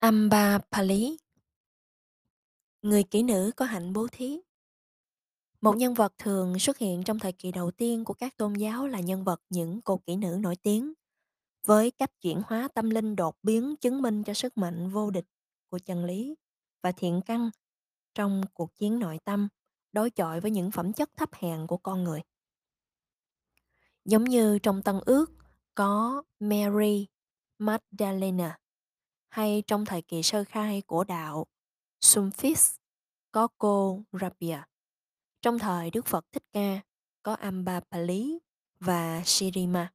Amba Pali Người kỹ nữ có hạnh bố thí Một nhân vật thường xuất hiện trong thời kỳ đầu tiên của các tôn giáo là nhân vật những cô kỹ nữ nổi tiếng, với cách chuyển hóa tâm linh đột biến chứng minh cho sức mạnh vô địch của chân lý và thiện căn trong cuộc chiến nội tâm, đối chọi với những phẩm chất thấp hèn của con người. Giống như trong Tân Ước có Mary Magdalena hay trong thời kỳ sơ khai của đạo Sumphis có cô Rabia. Trong thời Đức Phật Thích Ca có Ambapali và Sirima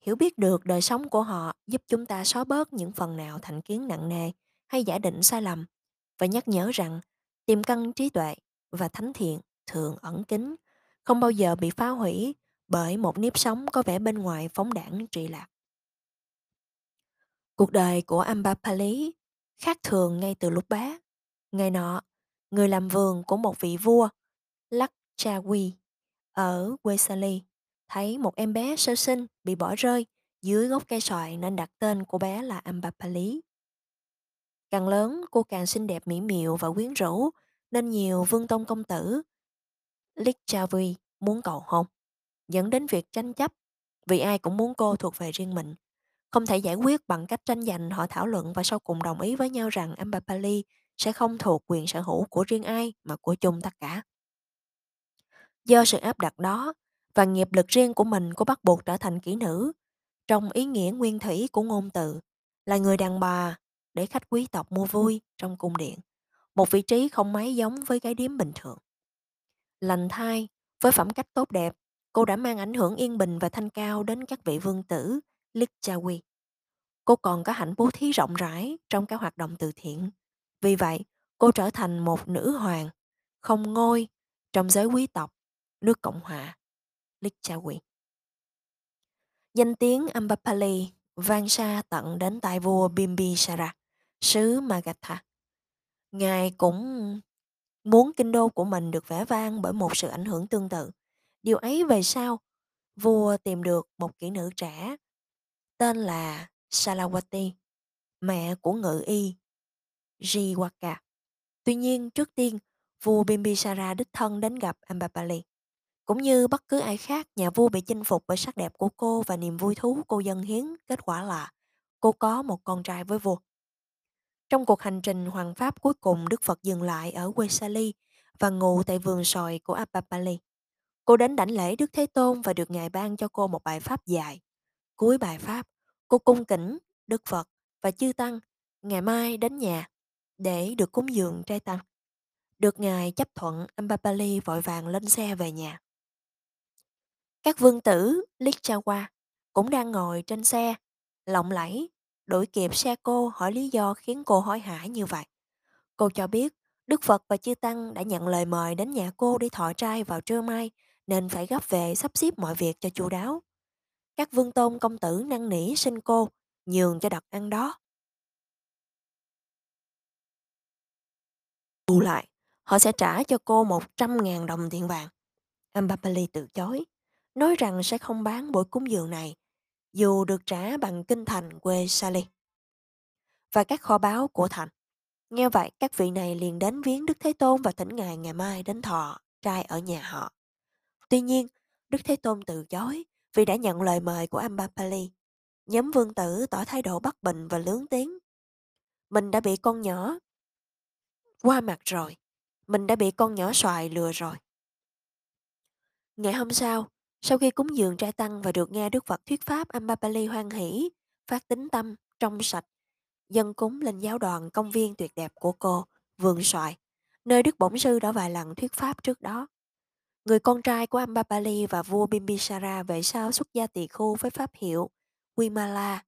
Hiểu biết được đời sống của họ giúp chúng ta xóa bớt những phần nào thành kiến nặng nề hay giả định sai lầm và nhắc nhở rằng tiềm căn trí tuệ và thánh thiện thường ẩn kín, không bao giờ bị phá hủy bởi một nếp sống có vẻ bên ngoài phóng đảng trị lạc. Cuộc đời của Ambapali khác thường ngay từ lúc bé. Ngày nọ, người làm vườn của một vị vua, Lakchawi, ở Wesali, thấy một em bé sơ sinh bị bỏ rơi dưới gốc cây xoài nên đặt tên của bé là Ambapali. Càng lớn, cô càng xinh đẹp mỹ miều và quyến rũ, nên nhiều vương tôn công tử Likchavi muốn cầu hôn, dẫn đến việc tranh chấp vì ai cũng muốn cô thuộc về riêng mình. Không thể giải quyết bằng cách tranh giành họ thảo luận và sau cùng đồng ý với nhau rằng Ambapali sẽ không thuộc quyền sở hữu của riêng ai mà của chung tất cả. Do sự áp đặt đó và nghiệp lực riêng của mình cô bắt buộc trở thành kỹ nữ trong ý nghĩa nguyên thủy của ngôn từ là người đàn bà để khách quý tộc mua vui trong cung điện. Một vị trí không mấy giống với cái điếm bình thường. Lành thai, với phẩm cách tốt đẹp, cô đã mang ảnh hưởng yên bình và thanh cao đến các vị vương tử Lichawi. Cô còn có hạnh bố thí rộng rãi trong các hoạt động từ thiện. Vì vậy, cô trở thành một nữ hoàng, không ngôi trong giới quý tộc, nước Cộng hòa, Lichawi. Danh tiếng Ambapali vang xa tận đến tai vua Bimbisara, sứ Magatha. Ngài cũng muốn kinh đô của mình được vẻ vang bởi một sự ảnh hưởng tương tự. Điều ấy về sau, vua tìm được một kỹ nữ trẻ tên là Salawati, mẹ của ngự y Jiwaka. Tuy nhiên, trước tiên, vua Bimbisara đích thân đến gặp Ambapali. Cũng như bất cứ ai khác, nhà vua bị chinh phục bởi sắc đẹp của cô và niềm vui thú cô dân hiến. Kết quả là cô có một con trai với vua. Trong cuộc hành trình hoàng pháp cuối cùng, Đức Phật dừng lại ở Vesali và ngủ tại vườn sòi của Ambapali. Cô đến đảnh lễ Đức Thế Tôn và được Ngài ban cho cô một bài pháp dài. Cuối bài pháp, cô cung kính Đức Phật và chư Tăng ngày mai đến nhà để được cúng dường trai tăng. Được Ngài chấp thuận, Ambapali vội vàng lên xe về nhà. Các vương tử Lichawa cũng đang ngồi trên xe, lộng lẫy, đuổi kịp xe cô hỏi lý do khiến cô hối hả như vậy. Cô cho biết Đức Phật và Chư Tăng đã nhận lời mời đến nhà cô để thọ trai vào trưa mai nên phải gấp về sắp xếp mọi việc cho chu đáo. Các vương tôn công tử năn nỉ xin cô nhường cho đặt ăn đó. Bù lại, họ sẽ trả cho cô 100.000 đồng tiền vàng. Ambapali từ chối, nói rằng sẽ không bán buổi cúng dường này, dù được trả bằng kinh thành quê Sali và các kho báu của thành. Nghe vậy, các vị này liền đến viếng Đức Thế Tôn và thỉnh Ngài ngày mai đến thọ trai ở nhà họ. Tuy nhiên, Đức Thế Tôn từ chối vì đã nhận lời mời của Ambapali. Nhóm vương tử tỏ thái độ bất bình và lướng tiếng. Mình đã bị con nhỏ qua mặt rồi. Mình đã bị con nhỏ xoài lừa rồi. Ngày hôm sau, sau khi cúng dường trai tăng và được nghe Đức Phật thuyết pháp Ambapali hoan hỷ, phát tính tâm, trong sạch, dân cúng lên giáo đoàn công viên tuyệt đẹp của cô, vườn xoài, nơi Đức Bổn Sư đã vài lần thuyết pháp trước đó. Người con trai của Ambapali và vua Bimbisara về sau xuất gia tỳ khu với pháp hiệu Wimala,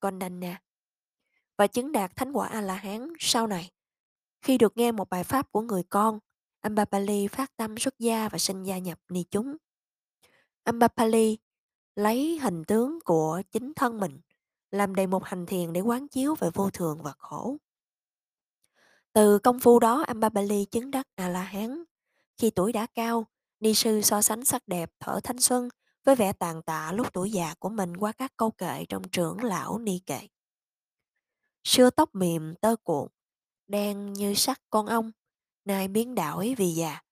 Kondana và chứng đạt thánh quả A-la-hán sau này. Khi được nghe một bài pháp của người con, Ambapali phát tâm xuất gia và sinh gia nhập ni chúng. Ambapali lấy hình tướng của chính thân mình, làm đầy một hành thiền để quán chiếu về vô thường và khổ. Từ công phu đó, Ambapali chứng đắc A-la-hán. Khi tuổi đã cao, ni sư so sánh sắc đẹp thở thanh xuân với vẻ tàn tạ lúc tuổi già của mình qua các câu kệ trong trưởng lão ni kệ. Xưa tóc mềm tơ cuộn, đen như sắc con ong, nay biến đổi vì già,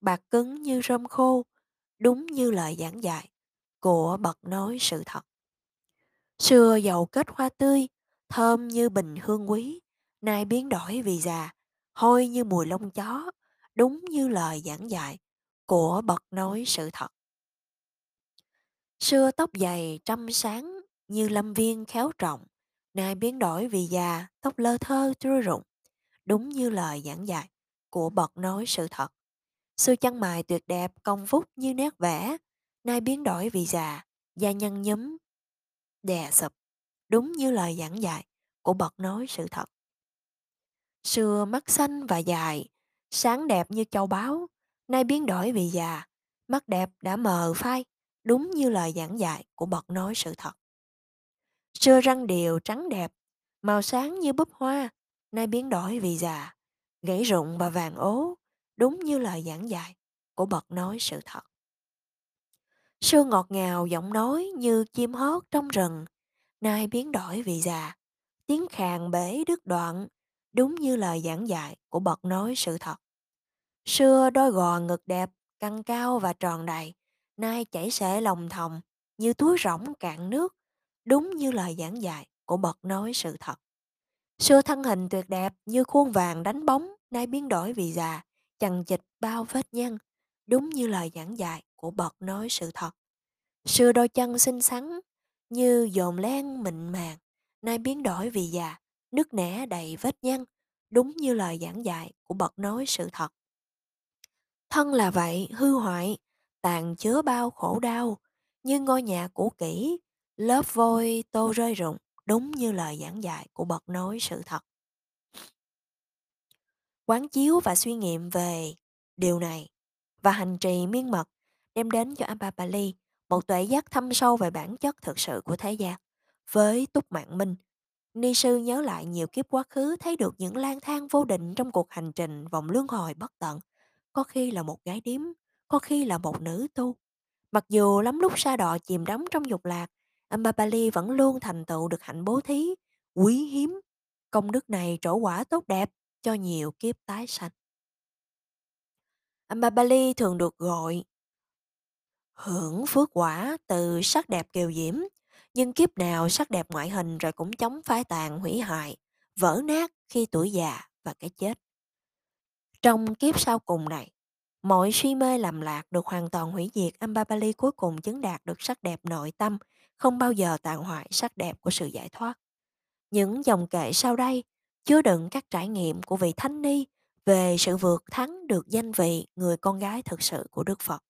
bạc cứng như rơm khô, đúng như lời giảng dạy của bậc nói sự thật. Xưa dầu kết hoa tươi, thơm như bình hương quý, nay biến đổi vì già, hôi như mùi lông chó, đúng như lời giảng dạy của bậc nói sự thật. Xưa tóc dày trăm sáng như lâm viên khéo trọng, nay biến đổi vì già, tóc lơ thơ trưa rụng, đúng như lời giảng dạy của bậc nói sự thật. Xưa chân mài tuyệt đẹp công phúc như nét vẽ, nay biến đổi vì già, da nhăn nhúm, đè sụp, đúng như lời giảng dạy của bậc nói sự thật. Xưa mắt xanh và dài, sáng đẹp như châu báu, nay biến đổi vì già, mắt đẹp đã mờ phai, đúng như lời giảng dạy của bậc nói sự thật. Xưa răng đều trắng đẹp, màu sáng như búp hoa, nay biến đổi vì già, gãy rụng và vàng ố, đúng như lời giảng dạy của bậc nói sự thật. Xưa ngọt ngào giọng nói như chim hót trong rừng, nay biến đổi vì già, tiếng khàn bể đứt đoạn, đúng như lời giảng dạy của bậc nói sự thật. Xưa đôi gò ngực đẹp, căng cao và tròn đầy, nay chảy xệ lòng thòng như túi rỗng cạn nước, đúng như lời giảng dạy của bậc nói sự thật. Xưa thân hình tuyệt đẹp như khuôn vàng đánh bóng, nay biến đổi vì già, chằng chịch bao vết nhăn, đúng như lời giảng dạy của bậc nói sự thật. Xưa đôi chân xinh xắn như dồn len mịn màng, nay biến đổi vì già, nứt nẻ đầy vết nhăn, đúng như lời giảng dạy của bậc nói sự thật. Thân là vậy, hư hoại, tàn chứa bao khổ đau, như ngôi nhà cũ kỹ, lớp vôi tô rơi rụng, đúng như lời giảng dạy của bậc nói sự thật. Quán chiếu và suy nghiệm về điều này và hành trì miên mật đem đến cho Ambapali một tuệ giác thâm sâu về bản chất thực sự của thế gian. Với túc mạng minh, Ni sư nhớ lại nhiều kiếp quá khứ thấy được những lang thang vô định trong cuộc hành trình vòng luân hồi bất tận. Có khi là một gái điếm, có khi là một nữ tu. Mặc dù lắm lúc sa đọa chìm đắm trong dục lạc, ờ, Ambapali vẫn luôn thành tựu được hạnh bố thí, quý hiếm. Công đức này trổ quả tốt đẹp cho nhiều kiếp tái sanh. Ambapali thường được gọi hưởng phước quả từ sắc đẹp kiều diễm, nhưng kiếp nào sắc đẹp ngoại hình rồi cũng chống phái tàn hủy hại, vỡ nát khi tuổi già và cái chết. Trong kiếp sau cùng này, mọi suy mê lầm lạc được hoàn toàn hủy diệt, Ambapali cuối cùng chứng đạt được sắc đẹp nội tâm, không bao giờ tàn hoại sắc đẹp của sự giải thoát. Những dòng kệ sau đây chứa đựng các trải nghiệm của vị thánh ni về sự vượt thắng được danh vị người con gái thực sự của Đức Phật.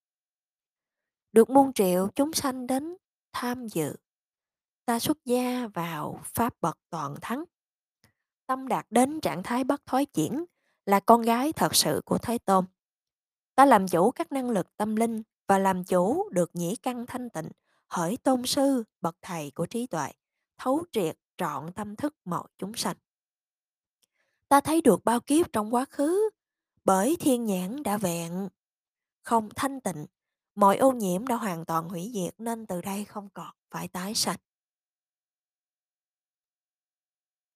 Được muôn triệu chúng sanh đến tham dự. Ta xuất gia vào pháp bậc toàn thắng. Tâm đạt đến trạng thái bất thói chuyển là con gái thật sự của Thế Tôn. Ta làm chủ các năng lực tâm linh và làm chủ được nhĩ căn thanh tịnh, hỡi tôn sư, bậc thầy của trí tuệ, thấu triệt trọn tâm thức mọi chúng sanh. Ta thấy được bao kiếp trong quá khứ, bởi thiên nhãn đã vẹn, không thanh tịnh, mọi ô nhiễm đã hoàn toàn hủy diệt nên từ đây không còn phải tái sanh.